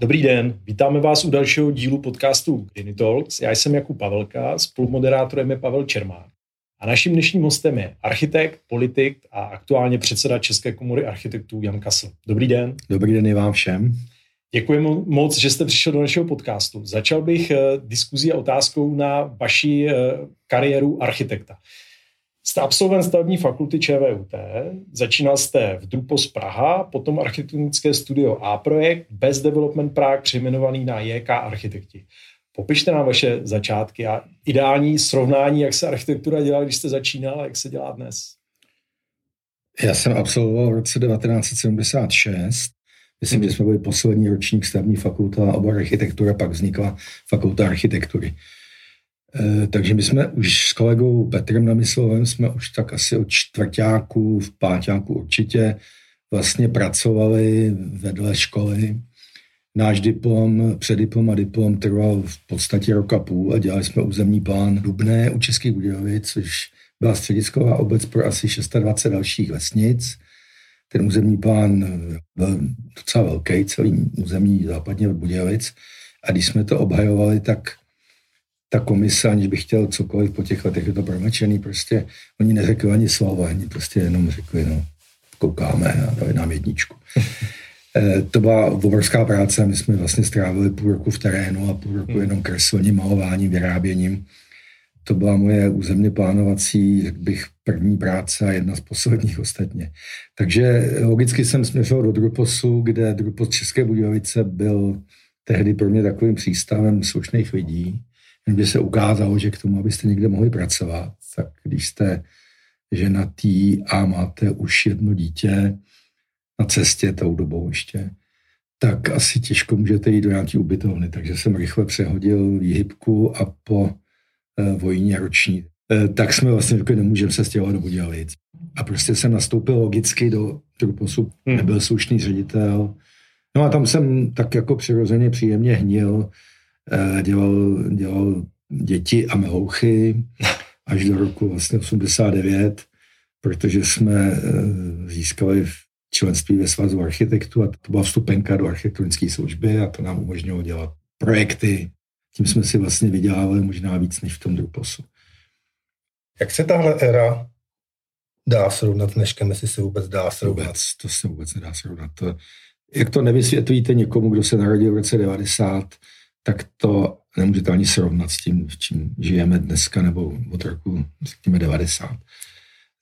Dobrý den, vítáme vás u dalšího dílu podcastu Green Talks. Já jsem Jakub Pavelka, spolumoderátorem je Pavel Čermák. A naším dnešním hostem je architekt, politik a aktuálně předseda České komory architektů Jan Kasl. Dobrý den. Dobrý den i vám všem. Děkuji moc, že jste přišel do našeho podcastu. Začal bych eh, diskuzí a otázkou na vaši eh, kariéru architekta. Jste absolvent stavební fakulty ČVUT, začínal jste v Drupos Praha, potom architektonické studio A-projekt, Best Development Prague, přejmenovaný na JK Architekti. Popište nám vaše začátky a ideální srovnání, jak se architektura dělala, když jste začínal a jak se dělá dnes. Já jsem absolvoval v roce 1976. Myslím, že jsme byli poslední ročník stavební fakulta a obor architektura, pak vznikla fakulta architektury. E, takže my jsme už s kolegou Petrem Namyslovem jsme už tak asi od čtvrtáku, v páťáku určitě vlastně pracovali vedle školy Náš diplom, předdiplom a diplom trval v podstatě roka půl a dělali jsme územní plán Dubné u Českých Budějovic, což byla středisková obec pro asi 620 dalších vesnic. Ten územní plán byl docela velký, celý území západně od Budějovic. A když jsme to obhajovali, tak ta komise, aniž bych chtěl cokoliv po těch letech, je to promlčený, prostě oni neřekli ani slovo, oni prostě jenom řekli, no, koukáme a dali nám jedničku. Eh, to byla obrovská práce. My jsme vlastně strávili půl roku v terénu a půl roku hmm. jenom kreslením, malováním, vyráběním. To byla moje územně plánovací, jak bych, první práce a jedna z posledních ostatně. Takže logicky jsem směřoval do Druposu, kde Drupos České Budějovice byl tehdy pro mě takovým přístavem slušných lidí, kde se ukázalo, že k tomu, abyste někde mohli pracovat, tak když jste ženatý a máte už jedno dítě, na cestě tou dobou ještě, tak asi těžko můžete jít do nějaké ubytovny. Takže jsem rychle přehodil výhybku a po e, vojně roční, e, tak jsme vlastně řekli, nemůžeme se stěhovat do Budějovic. A prostě jsem nastoupil logicky do Truposu, hmm. nebyl slušný ředitel. No a tam jsem tak jako přirozeně příjemně hnil, dělal, dělal děti a mehouchy až do roku vlastně 89, protože jsme e, získali v členství ve svazu architektů a to byla vstupenka do architektonické služby a to nám umožnilo dělat projekty. Tím jsme si vlastně vydělávali možná víc než v tom Druposu. Jak se tahle éra dá srovnat dneškem, jestli se vůbec dá srovnat? Vůbec, to se vůbec nedá srovnat. To, jak to nevysvětlíte někomu, kdo se narodil v roce 90, tak to nemůžete ani srovnat s tím, v čím žijeme dneska nebo od roku, řekněme, 90.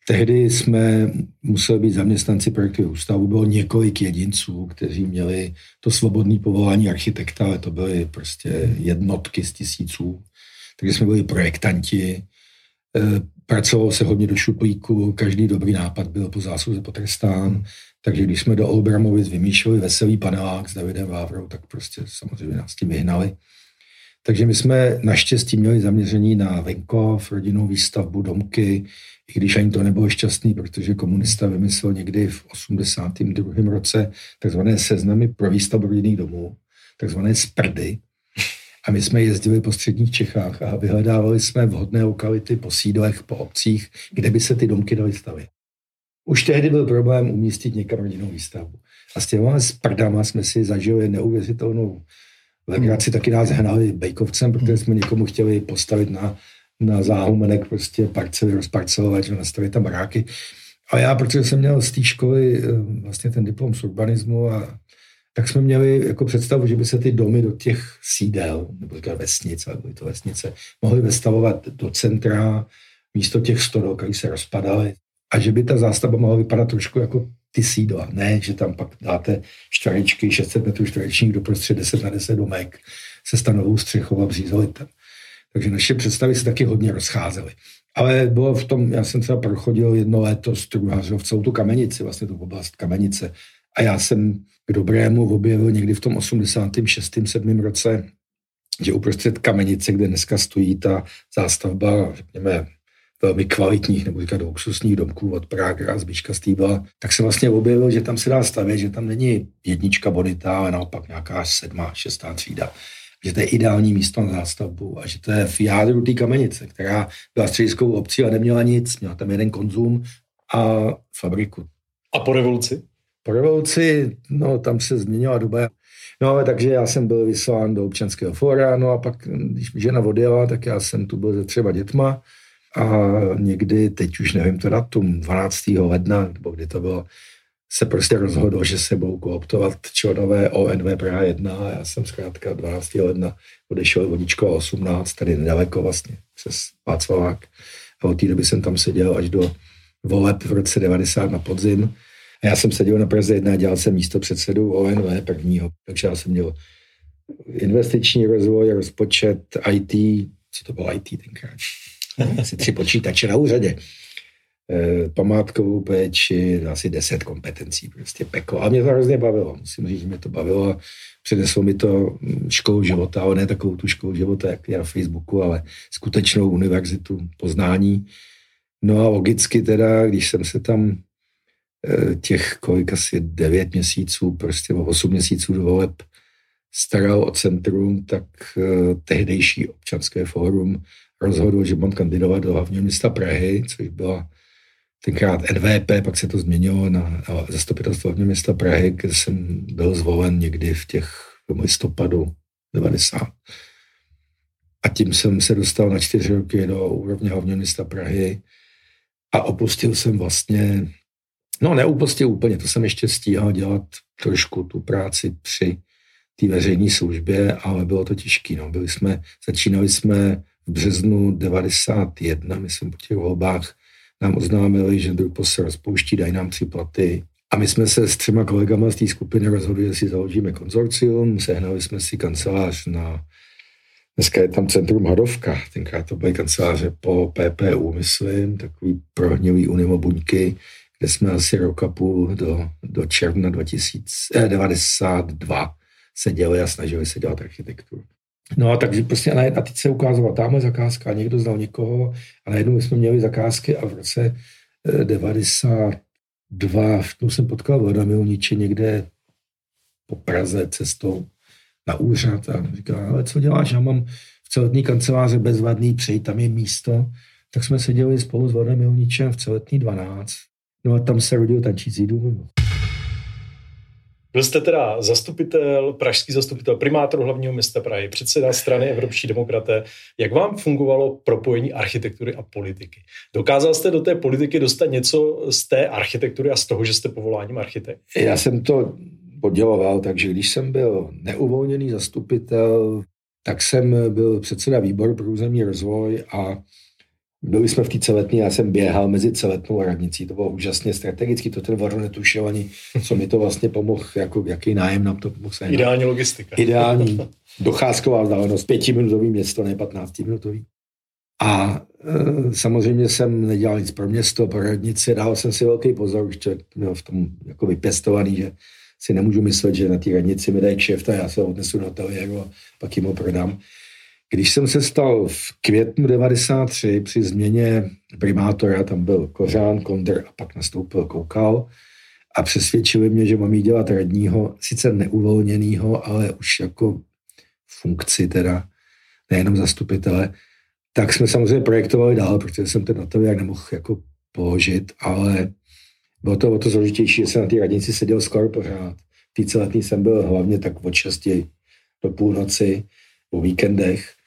Tehdy jsme museli být zaměstnanci projektového ústavu. Bylo několik jedinců, kteří měli to svobodné povolání architekta, ale to byly prostě jednotky z tisíců. Takže jsme byli projektanti. E, pracovalo se hodně do šuplíku, každý dobrý nápad byl po zásluze potrestán. Takže když jsme do Olbramovic vymýšleli veselý panelák s Davidem Vávrou, tak prostě samozřejmě nás tím vyhnali. Takže my jsme naštěstí měli zaměření na venkov, rodinnou výstavbu, domky, i když ani to nebylo šťastný, protože komunista vymyslel někdy v 82. roce takzvané seznamy pro výstavbu rodinných domů, takzvané sprdy. A my jsme jezdili po středních Čechách a vyhledávali jsme vhodné lokality po sídlech, po obcích, kde by se ty domky daly stavit. Už tehdy byl problém umístit někam rodinnou výstavbu. A s těma sprdama jsme si zažili neuvěřitelnou legraci. Taky nás hnali bejkovcem, protože jsme někomu chtěli postavit na na záhumenek prostě parcely rozparcelovat, že nastavit tam baráky. A já, protože jsem měl z té školy eh, vlastně ten diplom z urbanismu a tak jsme měli jako představu, že by se ty domy do těch sídel, nebo říkat vesnic, ale byly to vesnice, mohly vystavovat do centra místo těch stodol, které se rozpadaly. A že by ta zástavba mohla vypadat trošku jako ty sídla. Ne, že tam pak dáte čtverečky, 600 metrů čtverečních doprostřed 10 na 10 domek se stanovou střechou a břízoli tam. Takže naše představy se taky hodně rozcházely. Ale bylo v tom, já jsem třeba prochodil jedno léto v celou tu kamenici, vlastně tu oblast kamenice. A já jsem k dobrému objevil někdy v tom 86. 7. roce, že uprostřed kamenice, kde dneska stojí ta zástavba, řekněme, velmi kvalitních nebo říkat luxusních domků od Praga, z Bíčka Stýbla, tak se vlastně objevil, že tam se dá stavět, že tam není jednička bonita, ale naopak nějaká sedmá, šestá třída že to je ideální místo na zástavbu a že to je v jádru té kamenice, která byla střediskovou obcí a neměla nic, měla tam jeden konzum a fabriku. A po revoluci? Po revoluci, no tam se změnila doba. No ale takže já jsem byl vyslán do občanského fóra, no a pak, když žena odjela, tak já jsem tu byl se třeba dětma a někdy, teď už nevím to datum, 12. ledna, nebo kdy to bylo, se prostě rozhodl, že se budou kooptovat členové ONV Praha 1 a já jsem zkrátka 12. ledna odešel vodičko 18, tady nedaleko vlastně, přes Václavák. A od té doby jsem tam seděl až do voleb v roce 90 na podzim. A já jsem seděl na Praze 1 a dělal jsem místo předsedu ONV prvního. Takže já jsem měl investiční rozvoj, rozpočet, IT, co to bylo IT tenkrát? Asi tři počítače na úřadě. E, památkovou péči, asi deset kompetencí, prostě peklo. A mě to hrozně bavilo, musím říct, že mě to bavilo. Přineslo mi to školu života, ale ne takovou tu školu života, jak je na Facebooku, ale skutečnou univerzitu poznání. No a logicky teda, když jsem se tam e, těch kolik asi devět měsíců, prostě o osm měsíců do voleb staral o centrum, tak e, tehdejší občanské fórum rozhodl, že mám kandidovat do hlavního města Prahy, což byla tenkrát NVP, pak se to změnilo na zastupitelstvo hlavního města Prahy, kde jsem byl zvolen někdy v těch listopadu 90. A tím jsem se dostal na čtyři roky do úrovně hlavního města Prahy a opustil jsem vlastně, no neupustil úplně, to jsem ještě stíhal dělat trošku tu práci při té veřejné službě, ale bylo to těžké. No. Byli jsme, začínali jsme v březnu 91, myslím po těch volbách, nám oznámili, že Drupo se rozpouští, dají nám tři platy. A my jsme se s třema kolegama z té skupiny rozhodli, že si založíme konzorcium, sehnali jsme si kancelář na Dneska je tam centrum Hadovka, tenkrát to byly kanceláře po PPU, myslím, takový prohnilý Unimo buňky, kde jsme asi rok a půl do, do června 1992 seděli a snažili se dělat architekturu. No a takže prostě a, teď se ukázala tamhle zakázka, někdo znal někoho a najednou jsme měli zakázky a v roce 92 no, jsem potkal Vlada Milniče někde po Praze cestou na úřad a říká, ale co děláš, já mám v celetní kanceláře bezvadný, přeji, tam je místo. Tak jsme seděli spolu s Vladem Milničem v celetní 12. No a tam se rodil tančící dům. Byl jste teda zastupitel, pražský zastupitel, primátor hlavního města Prahy, předseda strany Evropští demokraté. Jak vám fungovalo propojení architektury a politiky? Dokázal jste do té politiky dostat něco z té architektury a z toho, že jste povoláním architekt? Já jsem to poděloval, takže když jsem byl neuvolněný zastupitel, tak jsem byl předseda výboru pro územní rozvoj a byli jsme v té celetní, já jsem běhal mezi celetnou a radnicí, to bylo úžasně strategicky, to ten Varo netušil ani, co mi to vlastně pomohl, jako, jaký nájem nám to pomohl. Ideální logistika. Ideální docházková vzdálenost, pětiminutový město, ne patnáctiminutový. A e, samozřejmě jsem nedělal nic pro město, pro radnici, dal jsem si velký pozor, už to měl v tom jako vypěstovaný, že si nemůžu myslet, že na té radnici mi dají kšeft a já se odnesu na ateliéru a pak jim ho prodám. Když jsem se stal v květnu 93 při změně primátora, tam byl Kořán, Konder a pak nastoupil Koukal a přesvědčili mě, že mám jí dělat radního, sice neuvolněnýho, ale už jako funkci teda, nejenom zastupitele, tak jsme samozřejmě projektovali dál, protože jsem ten ateliér nemohl jako položit, ale bylo to o to složitější, že jsem na té radnici seděl skoro pořád. Víceletý jsem byl hlavně tak od 6 do půlnoci, o víkendech.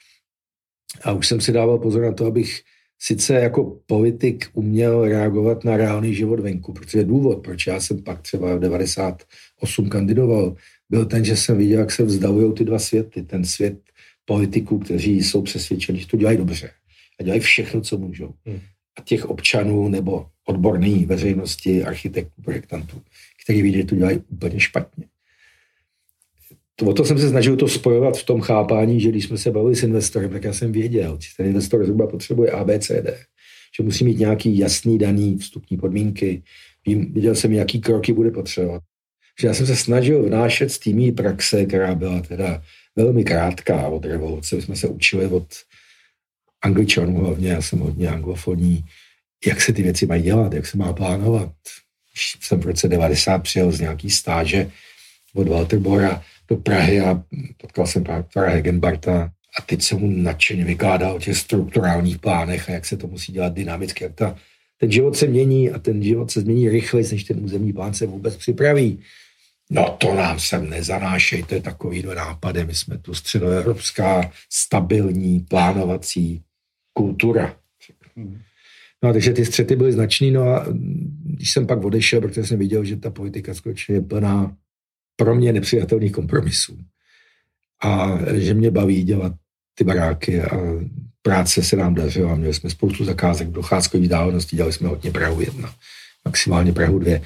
A už jsem si dával pozor na to, abych sice jako politik uměl reagovat na reálný život venku, protože důvod, proč já jsem pak třeba v 98 kandidoval, byl ten, že jsem viděl, jak se vzdalují ty dva světy. Ten svět politiků, kteří jsou přesvědčeni, že to dělají dobře a dělají všechno, co můžou. Hmm. A těch občanů nebo odborné veřejnosti, architektů, projektantů, který vidí, že to dělají úplně špatně. O to jsem se snažil to spojovat v tom chápání, že když jsme se bavili s investorem, tak já jsem věděl, že ten investor zhruba potřebuje ABCD, že musí mít nějaký jasný daný vstupní podmínky, Vím, viděl jsem, jaký kroky bude potřebovat. Že já jsem se snažil vnášet z týmí praxe, která byla teda velmi krátká od revoluce. My jsme se učili od angličanů hlavně, já jsem hodně anglofonní, jak se ty věci mají dělat, jak se má plánovat. Jsem v roce 90 přijel z nějaký stáže od Walterbora do Prahy a potkal jsem pana Hegenbarta a teď se mu nadšeně vykládal o těch strukturálních plánech a jak se to musí dělat dynamicky, jak ta ten život se mění a ten život se změní rychleji, než ten územní plán se vůbec připraví. No to nám sem nezanášej, to je takový nápady. My jsme tu středoevropská stabilní plánovací kultura. No takže ty střety byly značný, no a když jsem pak odešel, protože jsem viděl, že ta politika skutečně je plná pro mě nepřijatelných kompromisů a že mě baví dělat ty baráky a práce se nám dařila. Měli jsme spoustu zakázek v docházkové vzdálenosti, dělali jsme hodně Prahu 1, maximálně Prahu 2.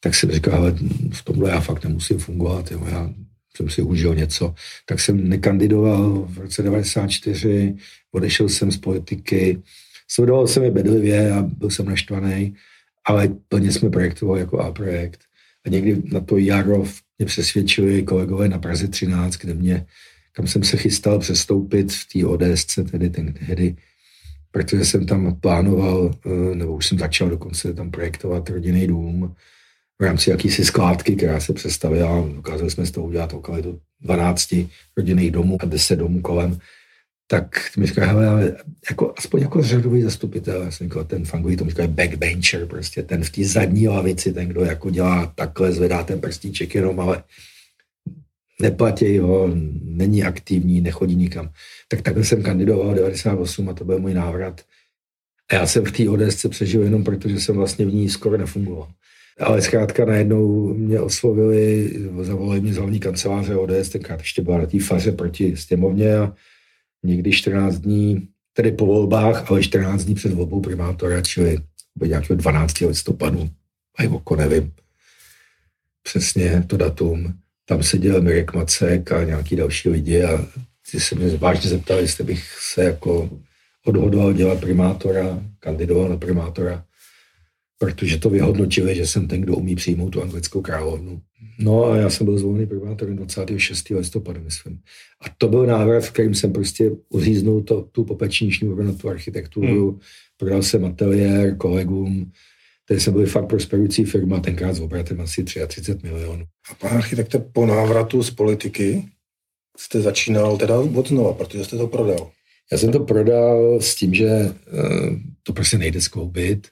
Tak jsem říkal, ale v tomhle já fakt nemusím fungovat, jo, já jsem si užil něco. Tak jsem nekandidoval v roce 94, odešel jsem z politiky, sledoval jsem je bedlivě a byl jsem naštvaný, ale plně jsme projektovali jako A-projekt. A někdy na to jaro mě přesvědčili kolegové na Praze 13, kde mě kam jsem se chystal přestoupit v té ODSC, tedy tehdy, protože jsem tam plánoval, eh, nebo už jsem začal dokonce tam projektovat rodinný dům v rámci jakýsi skládky, která se přestavila. Dokázali jsme z toho udělat okolo do 12 rodinných domů a 10 domů kolem. Tak mi říkal, hele, ale jako, aspoň jako řadový zastupitel, já jsem říkal, ten fangový tomu říkal backbencher, prostě ten v té zadní lavici, ten, kdo jako dělá takhle, zvedá ten prstíček jenom, ale neplatí ho, není aktivní, nechodí nikam. Tak takhle jsem kandidoval 98 a to byl můj návrat. A já jsem v té ODSce přežil jenom proto, že jsem vlastně v ní skoro nefungoval. Ale zkrátka najednou mě oslovili, zavolali mě z hlavní kanceláře ODS, tenkrát ještě byla na té faře proti stěmovně a někdy 14 dní, tedy po volbách, ale 14 dní před volbou primátora, čili nějakého 12. listopadu, a oko nevím přesně to datum, tam seděl Mirek Macek a nějaký další lidi a ty se mě vážně zeptali, jestli bych se jako odhodoval dělat primátora, kandidoval na primátora, protože to vyhodnotili, že jsem ten, kdo umí přijmout tu anglickou královnu. No a já jsem byl zvolený primátorem 26. listopadu, myslím. A to byl návrat, v kterým jsem prostě uříznul to, tu popeční šňůru na tu architekturu, hmm. prodal jsem ateliér kolegům, Tady jsme byli fakt prosperující firma, tenkrát s obratem asi 33 milionů. A pan architekte, po návratu z politiky jste začínal teda od znova, protože jste to prodal. Já jsem to prodal s tím, že uh, to prostě nejde skloubit.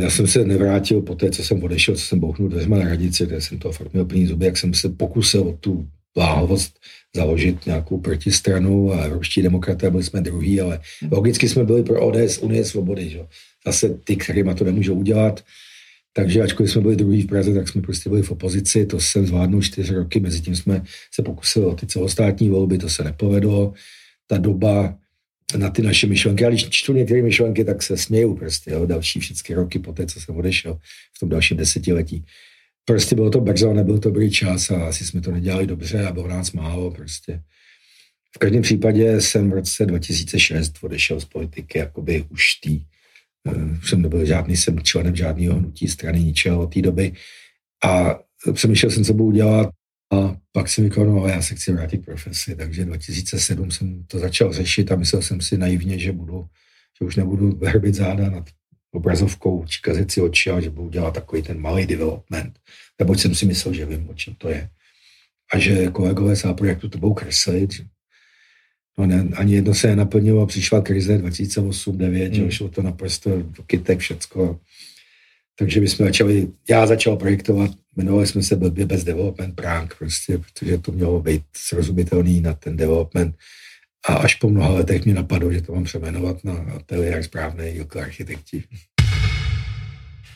Já jsem se nevrátil po té, co jsem odešel, co jsem bouchnul dveřma na radici, kde jsem to fakt měl plný zuby, jak jsem se pokusil o tu bláhovost založit nějakou protistranu a evropští demokraté byli jsme druhý, ale logicky jsme byli pro ODS Unie svobody. Že? zase ty, kterýma to nemůžou udělat. Takže ačkoliv jsme byli druhý v Praze, tak jsme prostě byli v opozici, to jsem zvládnul čtyři roky, mezi tím jsme se pokusili o ty celostátní volby, to se nepovedlo. Ta doba na ty naše myšlenky, ale když čtu některé myšlenky, tak se směju prostě, jo, další všechny roky po té, co jsem odešel v tom dalším desetiletí. Prostě bylo to brzo, nebyl to dobrý čas a asi jsme to nedělali dobře a bylo nás málo prostě. V každém případě jsem v roce 2006 odešel z politiky, jakoby už tý už jsem nebyl žádný, jsem členem žádného hnutí strany, ničeho od té doby. A přemýšlel jsem, co budu dělat. A pak jsem říkal, no já se chci vrátit k profesi. Takže 2007 jsem to začal řešit a myslel jsem si naivně, že budu, že už nebudu hrbit záda nad obrazovkou či kazit si oči, ale že budu dělat takový ten malý development. Nebo jsem si myslel, že vím, o čem to je. A že kolegové z projektu to budou kreslit, No ne, ani jedno se nenaplnilo, přišla krize 2008-2009, hmm. šlo to naprosto do kytek všecko. Takže my jsme začali, já začal projektovat, jmenovali jsme se blbě bez development prank, prostě, protože to mělo být srozumitelný na ten development. A až po mnoha letech mě napadlo, že to mám přeměnovat na ateliér správné jako architekti.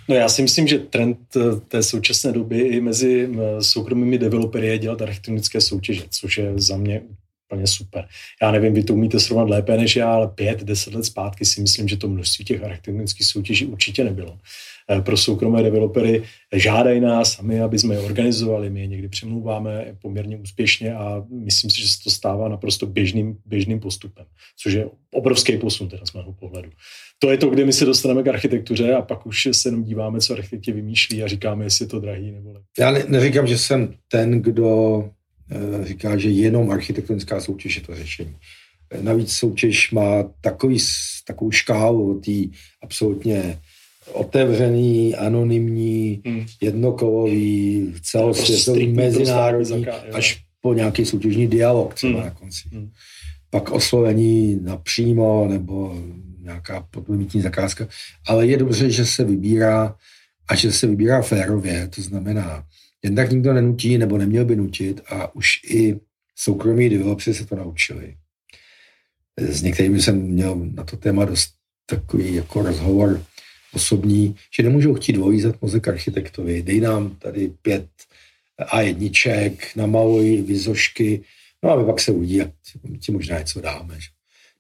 No já si myslím, že trend eh, té současné doby i mezi eh, soukromými developery je dělat architektonické soutěže, což je za mě úplně super. Já nevím, vy to umíte srovnat lépe než já, ale pět, deset let zpátky si myslím, že to množství těch architektonických soutěží určitě nebylo. Eh, pro soukromé developery žádají nás sami, aby jsme je organizovali, my je někdy přemlouváme poměrně úspěšně a myslím si, že se to stává naprosto běžným, běžným postupem, což je obrovský posun teda z mého pohledu. To je to, kde my se dostaneme k architektuře a pak už se jenom díváme, co architekti vymýšlí a říkáme, jestli je to drahý nebo ne. Já ne, neříkám, že jsem ten, kdo Eh, říká, že jenom architektonická soutěž je to řešení. Eh, navíc soutěž má takový, takovou škálu té absolutně otevřený, anonymní, hmm. jednokolový, celosvětový, mezinárodní, až po nějaký soutěžní dialog třeba hmm. na konci. Hmm. Pak oslovení napřímo nebo nějaká podlimitní zakázka, ale je dobře, že se vybírá a že se vybírá férově, to znamená, jednak nikdo nenutí nebo neměl by nutit a už i soukromí developři se to naučili. S některými jsem měl na to téma dost takový jako rozhovor osobní, že nemůžou chtít dvojízat mozek architektovi. Dej nám tady pět a jedniček, namaluj vizošky, no a my pak se uvidí, ti možná něco dáme. Že?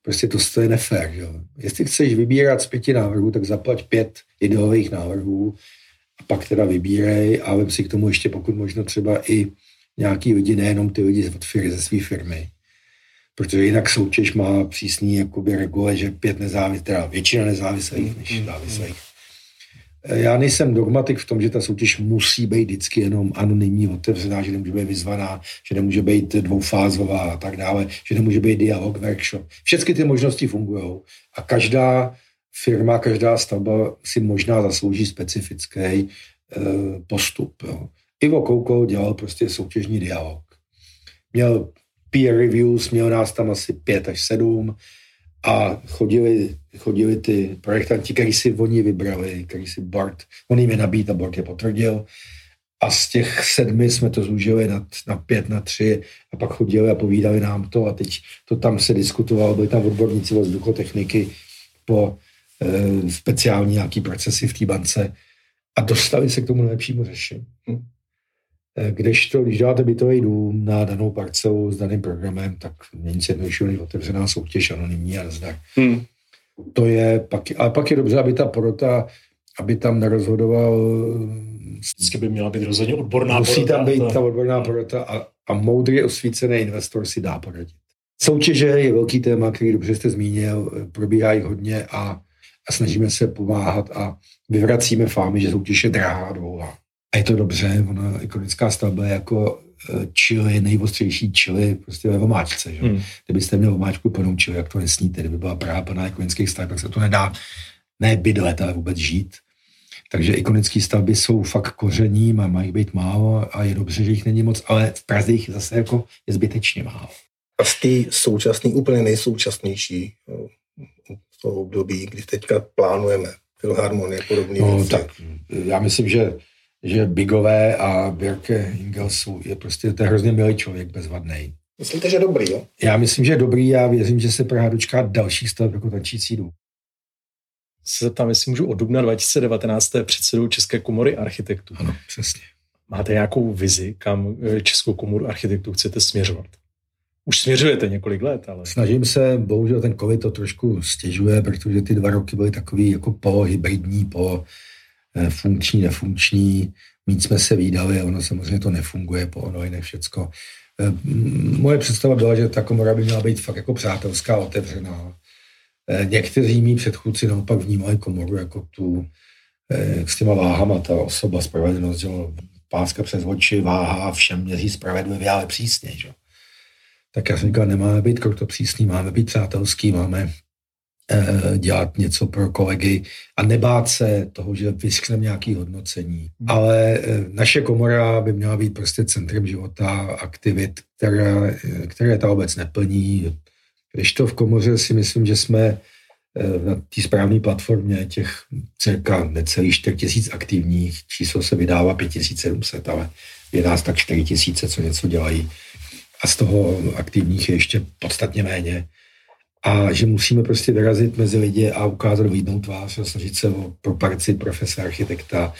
Prostě to, to je nefér. Že? Jestli chceš vybírat z pěti návrhů, tak zaplať pět ideových návrhů a pak teda vybírej a vem si k tomu ještě pokud možno třeba i nějaký lidi, nejenom ty lidi od firmy, ze své firmy. Protože jinak soutěž má přísný jakoby regule, že pět nezávislých, teda většina nezávislých než mm, mm, závislých. Eh, já nejsem dogmatik v tom, že ta soutěž musí být vždycky jenom anonymní, otevřená, že nemůže být vyzvaná, že nemůže být dvoufázová a tak dále, že nemůže být dialog, workshop. Všechny ty možnosti fungují a každá firma, každá stavba si možná zaslouží specifický e, postup. Jo. Ivo Koukol dělal prostě soutěžní dialog. Měl peer reviews, měl nás tam asi pět až sedm a chodili, chodili ty projektanti, který si oni vybrali, který si Bart, on jim je nabít a Bart je potvrdil. A z těch sedmi jsme to zúžili na, na pět, na tři a pak chodili a povídali nám to a teď to tam se diskutovalo, byli tam odborníci o vzduchotechniky po e, speciální nějaký procesy v té bance a dostali se k tomu nejlepšímu řešení. Hm. Eh, kdežto, když dáte bytový dům na danou parcelu s daným programem, tak není se jednodušší otevřená soutěž, anonymní a nazdar. Hmm. To je pak, ale pak je dobře, aby ta porota, aby tam nerozhodoval Vždycky by měla být rozhodně odborná musí porota. tam být ta odborná porota a, a moudrý osvícený investor si dá poradit. Soutěže je velký téma, který dobře jste zmínil, probíhá jich hodně a, a snažíme se pomáhat a vyvracíme fámy, že soutěž je drahá a dlouhá. A je to dobře, ona ekonomická stavba je jako čili, eh, nejostřejší čili prostě ve vomáčce. Že? Hmm. Kdybyste měl vomáčku plnou čili, jak to nesníte, kdyby byla Praha plná ikonických staveb, tak se to nedá ne bydlet, ale vůbec žít. Takže ikonické stavby jsou fakt kořením a mají být málo a je dobře, že jich není moc, ale v Praze jich zase jako je zbytečně málo. A z té současné, úplně nejsoučasnější v toho období, kdy teďka plánujeme filharmonie podobný no, tak já myslím, že že Bigové a Birke Ingelsu je prostě to je hrozně milý člověk, bezvadný. Myslíte, že dobrý, jo? Já myslím, že je dobrý a věřím, že se Praha dočká dalších staveb jako tančící dům. Se zeptám, jestli můžu od dubna 2019. předsedou České komory architektů. Ano, přesně. Máte nějakou vizi, kam eh, Českou komoru architektů chcete směřovat? Už směřujete několik let, ale... Snažím se, bohužel ten covid to trošku stěžuje, protože ty dva roky byly takový jako hybridní, po Eh, funkční, nefunkční, mít jsme se výdali, ono samozřejmě to nefunguje po online všecko. Eh, moje představa byla, že ta komora by měla být fakt jako přátelská, otevřená. Eh, někteří mý předchůdci naopak vnímali komoru jako tu, s těma váhama, ta osoba spravedlnost, že páska přes oči, váha, všem měří spravedlivě, ale přísně. Že? Tak já jsem říkal, nemáme být krok to přísný, máme být přátelský, máme Eh, dělat něco pro kolegy a nebát se toho, že vyskneme nějaké hodnocení. Hmm. Ale eh, naše komora by měla být prostě centrem života, aktivit, které, které ta obec neplní. Když to v komoře si myslím, že jsme eh, na té správné platformě těch cirka necelých 4 tisíc aktivních, číslo se vydává 5700, ale je nás tak 4 tisíce, co něco dělají. A z toho aktivních je ještě podstatně méně a že musíme prostě vyrazit mezi lidi a ukázat výdnou tvář a snažit se o proparaci profese architekta,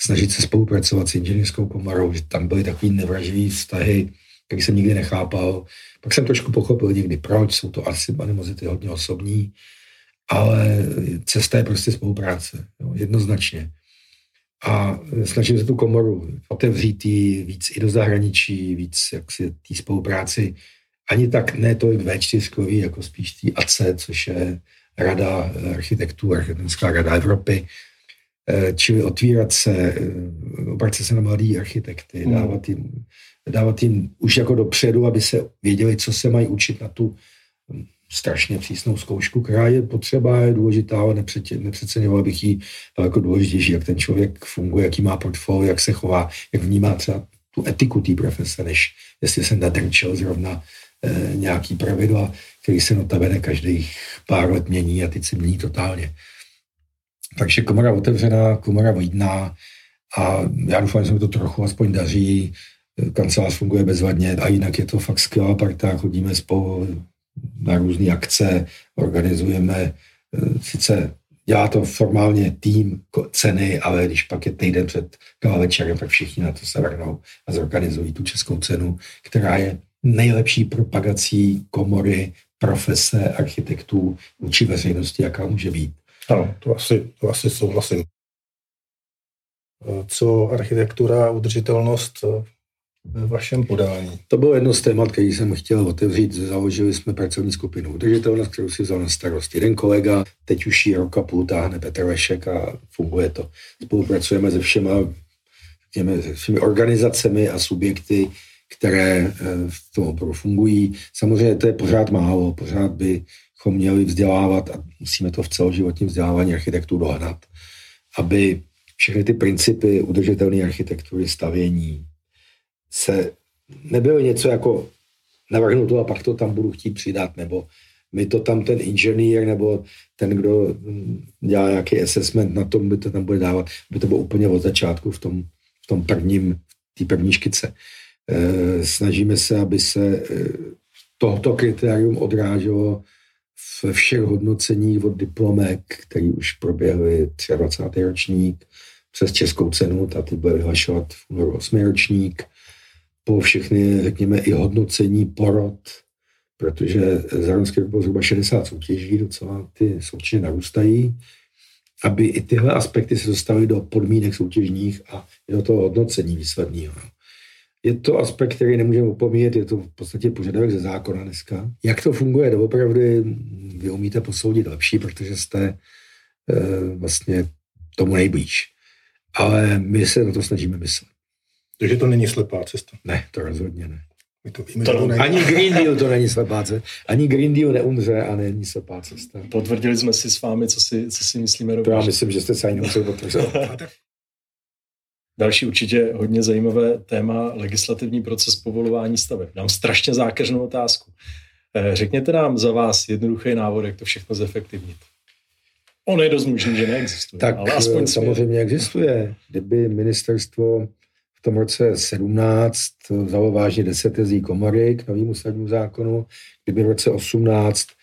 snažit se spolupracovat s inženýrskou komorou, že tam byly takový nevraživý vztahy, který jsem nikdy nechápal. Pak jsem trošku pochopil někdy proč, jsou to asi animozity hodně osobní, ale cesta je prostě spolupráce, jo, jednoznačně. A snažím se tu komoru otevřít víc i do zahraničí, víc jak si té spolupráci ani tak ne tolik V4, jako spíš tý AC, což je Rada architektů, architektonická rada Evropy, eh, čili otvírat se, eh, obracet se na mladý architekty, hmm. dávat, jim, dávat jim už jako dopředu, aby se věděli, co se mají učit na tu hm, strašně přísnou zkoušku, která je potřeba, je důležitá, ale nepřeceňoval bych ji jako důležitější, jak ten člověk funguje, jaký má portfolio, jak se chová, jak vnímá třeba tu etiku té profese, než jestli se nadrčil zrovna nějaký pravidla, který se notabene každých pár let mění a teď se mění totálně. Takže komora otevřená, komora vojidná a já doufám, že se mi to trochu aspoň daří. Kancelář funguje bezvadně a jinak je to fakt skvělá parta, chodíme spolu na různé akce, organizujeme e, sice dělá to formálně tým ceny, ale když pak je týden před gala večerem, tak všichni na to se vrhnou a zorganizují tu českou cenu, která je nejlepší propagací komory, profese architektů vůči veřejnosti, jaká může být. Ano, to asi, to asi souhlasím. Co architektura, udržitelnost ve vašem podání? To bylo jedno z témat, který jsem chtěl otevřít. Založili jsme pracovní skupinu udržitelnost, kterou si vzal na starost jeden kolega. Teď už ji roka půl táhne Petr Lešek a funguje to. Spolupracujeme se všema těmi, se všemi organizacemi a subjekty, které eh, v tom oboru fungují. Samozřejmě to je pořád málo, pořád bychom měli vzdělávat a musíme to v celoživotním vzdělávání architektů dohnat, aby všechny ty principy udržitelné architektury, stavění, se nebylo něco jako navrhnu to a pak to tam budu chtít přidat, nebo my to tam ten inženýr nebo ten, kdo dělá nějaký assessment na tom, by to tam bude dávat, by to bylo úplně od začátku v tom, v tom prvním, v té první škice. E, snažíme se, aby se e, tohoto kritérium odráželo v všech hodnoceních od diplomek, který už proběhly 23. ročník, přes českou cenu, ta ty bude vyhlašovat v únoru 8. ročník, po všechny, řekněme, i hodnocení porod, protože za rok bylo zhruba 60 soutěží, docela ty soutěže narůstají, aby i tyhle aspekty se dostaly do podmínek soutěžních a do toho hodnocení výsledného. Je to aspekt, který nemůžeme opomíjet, je to v podstatě požadavek ze zákona dneska. Jak to funguje doopravdy, vy umíte posoudit lepší, protože jste e, vlastně tomu nejblíž. Ale my se na to snažíme myslet. Takže to není slepá cesta. Ne, to rozhodně ne. My to víme, to, to není. Ani Green Deal to není slepá cesta. Ani Green Deal neumře a není slepá cesta. Potvrdili jsme si s vámi, co si, co si myslíme. To já myslím, že jste se ani nemuseli potvrdit. Další určitě hodně zajímavé téma legislativní proces povolování staveb. Dám strašně zákeřnou otázku. Eh, řekněte nám za vás jednoduchý návod, jak to všechno zefektivnit. On je dost možný, že neexistuje. Tak ale aspoň samozřejmě existuje. Kdyby ministerstvo tom roce 17 vzalo vážně 10 tezí komory k novému stavnímu zákonu, kdyby v roce 18 eh,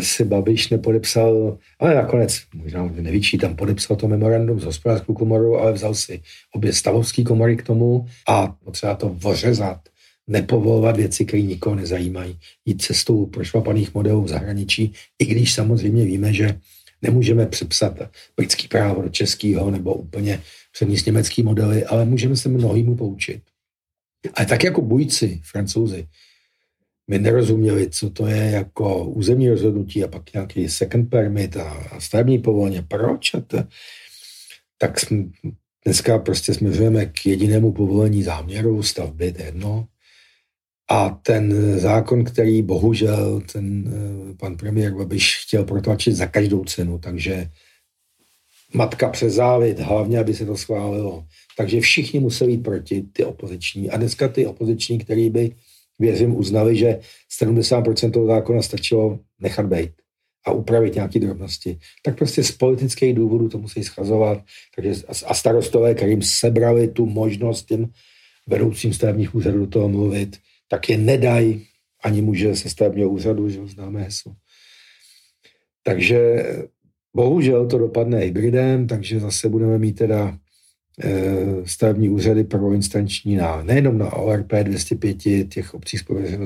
si Babiš nepodepsal, ale nakonec, možná nevyčítám, podepsal to memorandum s hospodářskou komorou, ale vzal si obě stavovské komory k tomu a potřeba to vořezat, nepovolovat věci, které nikoho nezajímají, jít cestou prošlapaných modelů v zahraničí, i když samozřejmě víme, že nemůžeme přepsat britský právo do českého nebo úplně přenést německý modely, ale můžeme se mnohýmu poučit. Ale tak jako bujci, francouzi, my nerozuměli, co to je jako územní rozhodnutí a pak nějaký second permit a, a stavební povolení. Proč? A to, tak jsme, dneska prostě směřujeme k jedinému povolení záměru stavby, to je jedno. A ten zákon, který bohužel ten eh, pan premiér Babiš chtěl protlačit za každou cenu, takže matka přes závit, hlavně, aby se to schválilo. Takže všichni museli jít proti, ty opoziční. A dneska ty opoziční, který by, věřím, uznali, že 70% toho zákona stačilo nechat být a upravit nějaké drobnosti, tak prostě z politických důvodů to musí schazovat. Takže a starostové, kterým sebrali tu možnost těm vedoucím stavebních úřadů do toho mluvit, tak je nedají ani muže se stavebního úřadu, že ho známe heslo. Takže Bohužel to dopadne hybridem, takže zase budeme mít teda stavební úřady prvoinstanční na, nejenom na ORP 205 těch obcí s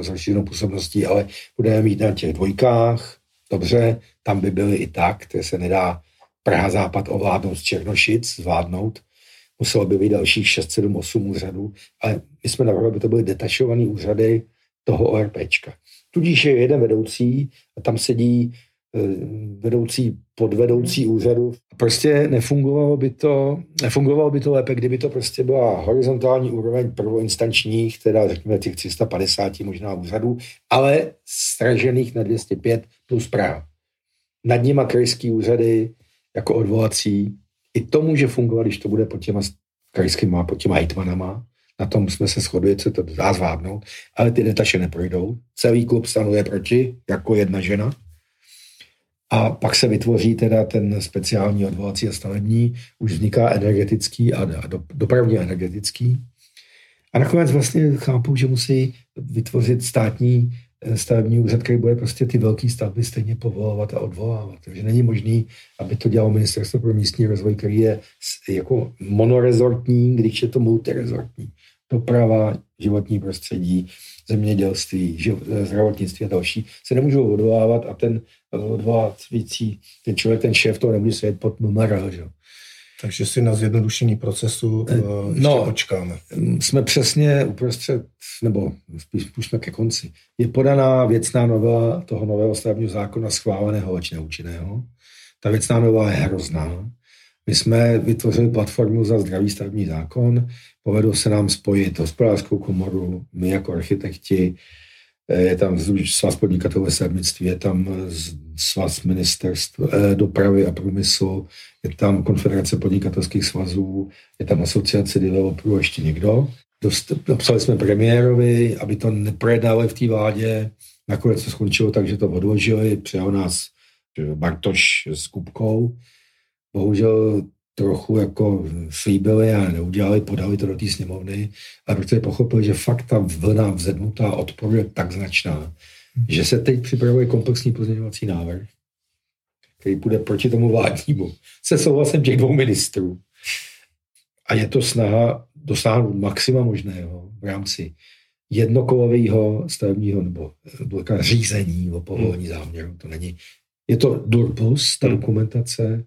rozšířenou působností, ale budeme mít na těch dvojkách, dobře, tam by byly i tak, které se nedá Praha Západ ovládnout z Černošic, zvládnout, muselo by být dalších 6, 7, 8 úřadů, ale my jsme navrhli, aby to byly detašované úřady toho ORPčka. Tudíž je jeden vedoucí a tam sedí Eh, vedoucí, podvedoucí úřadu. Prostě nefungovalo by to, nefungovalo by to lépe, kdyby to prostě byla horizontální úroveň prvoinstančních, teda řekněme těch 350 možná úřadů, ale stražených na 205 plus práv. Nad nima krajský úřady jako odvolací. I to může fungovat, když to bude pod těma krajskýma, pod těma hejtmanama, Na tom jsme se shodli, co to dá zvládnout, ale ty detaše neprojdou. Celý klub stanuje proti, jako jedna žena. A pak se vytvoří teda ten speciální odvolací a stavební, už vzniká energetický a dopravně energetický. A nakonec vlastně chápu, že musí vytvořit státní eh, stavební úřad, který bude prostě ty velké stavby stejně povolovat a odvolávat. Takže není možný, aby to dělalo Ministerstvo pro místní rozvoj, který je jako monorezortní, když je to multirezortní. Doprava, životní prostředí, zemědělství, eh, zdravotnictví a další se nemůžou odvolávat a ten odvolávající, ten člověk, ten šéf toho nemůže sedět pod MMR. Že? Takže si na zjednodušení procesu uh, no, počkáme. Mm, jsme přesně uprostřed, nebo spíš už jsme ke konci. Je podaná věcná novela toho nového stavebního zákona schváleného, či neúčinného. Ta věcná novela je hrozná. My jsme vytvořili platformu za zdravý stavební zákon, povedlo se nám spojit hospodářskou komoru, my jako architekti, je tam svaz podnikatelové stavebnictví, je tam svaz ministerstv eh, dopravy a průmyslu, je tam konfederace podnikatelských svazů, je tam asociace developerů ještě někdo. Napsali jsme premiérovi, aby to neprojednali v té vládě. Nakonec to skončilo tak, že to odložili. Přijal nás Bartoš s Kupkou. Bohužel trochu jako slíbili a neudělali, podali to do té sněmovny a protože pochopili, že fakt ta vlna vzednutá odporu je tak značná, že se teď připravuje komplexní pozměňovací návrh, který bude proti tomu vládnímu, se souhlasem těch dvou ministrů. A je to snaha dosáhnout maxima možného v rámci jednokolového stavebního nebo řízení o povolení záměru. To není, je to DURPUS, ta hmm. dokumentace,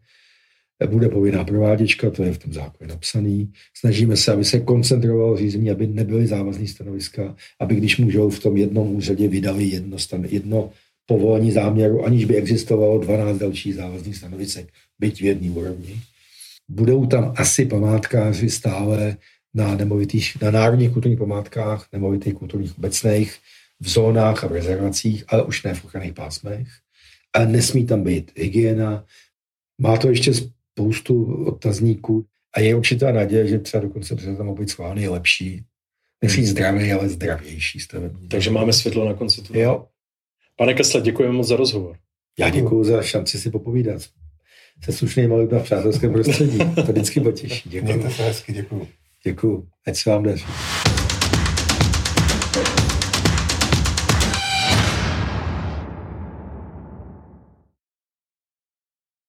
bude povinná prováděčka, to je v tom zákoně napsaný. Snažíme se, aby se koncentrovalo řízení, aby nebyly závazné stanoviska, aby když můžou v tom jednom úřadě vydali jedno, stan, jedno povolení záměru, aniž by existovalo 12 dalších závazných stanovisek, byť v jedné úrovni. Budou tam asi památkáři stále na, nemovitých, na národních kulturních památkách, nemovitých kulturních obecných, v zónách a v rezervacích, ale už ne v ochranných pásmech. Ale nesmí tam být hygiena. Má to ještě spoustu otazníků a je určitá naděje, že třeba dokonce tam mohou být schválný lepší, nechci zdravý, ale zdravější stavební. Takže máme světlo na konci toho. Jo. Pane Kesle, děkujeme moc za rozhovor. Já děkuji za šanci si popovídat se slušnými lidmi v přátelském prostředí. To vždycky potěší. Děkuji. Mějte se hezky, děkuji. Děkuji. Ať se vám daří.